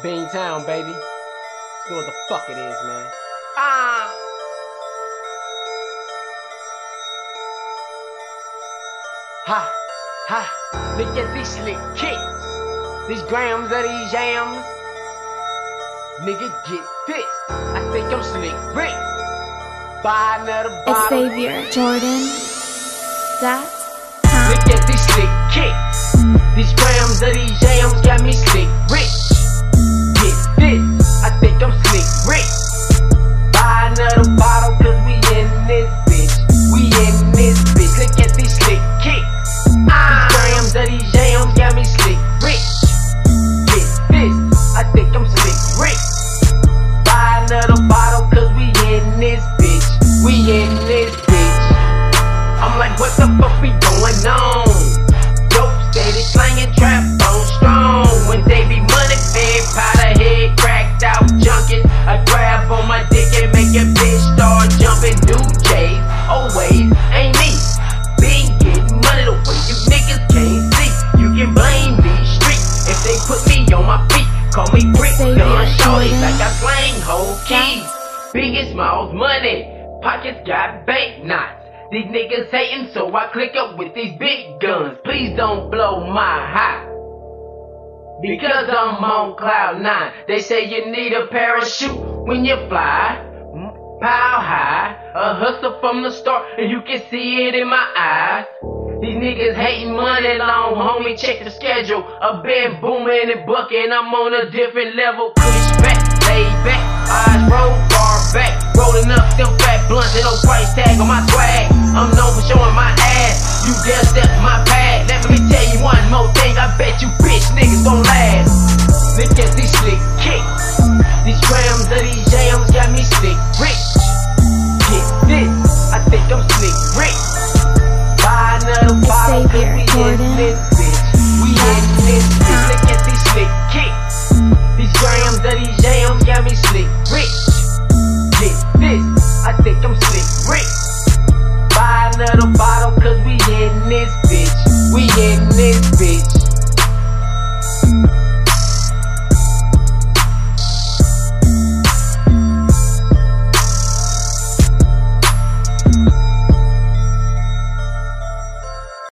Beantown, baby. Let's know what the fuck it is, man. Ah! Ha! Ha! Look at these slick kicks. These grams of these yams. Nigga, get this. I think I'm slick Rick. Buy another bottle. Xavier Jordan. That Look at these slick kicks. These grams of these the fuck be going on? Dope steady slanging trap on strong. When they be money fed, powder head cracked out junkin'. I grab on my dick and make a bitch start jumping. New J's, always ain't me. Been getting money the way you niggas can't see. You can blame these streets if they put me on my feet. Call me brick gun shorty like I slang whole keys. Big and small's money, pockets got bank knots. These niggas hating, so I click up with these big guns. Please don't blow my high. Because I'm on cloud nine. They say you need a parachute when you fly. Pow high, a hustle from the start, and you can see it in my eyes. These niggas hating money long, homie. Check the schedule. I've been booming and bucking. I'm on a different level. Push back, lay back, eyes roll far back. Rolling up them fat blunts, no price tag on my swag. I'm known for showing my ass. You dare step my pad. Let me tell you one more thing. I bet you bitch niggas gon' last. Look at these slick kicks. These grams of these jams got me slick rich. Get this, I think I'm slick rich. Buy another bottle, cause Xavier We get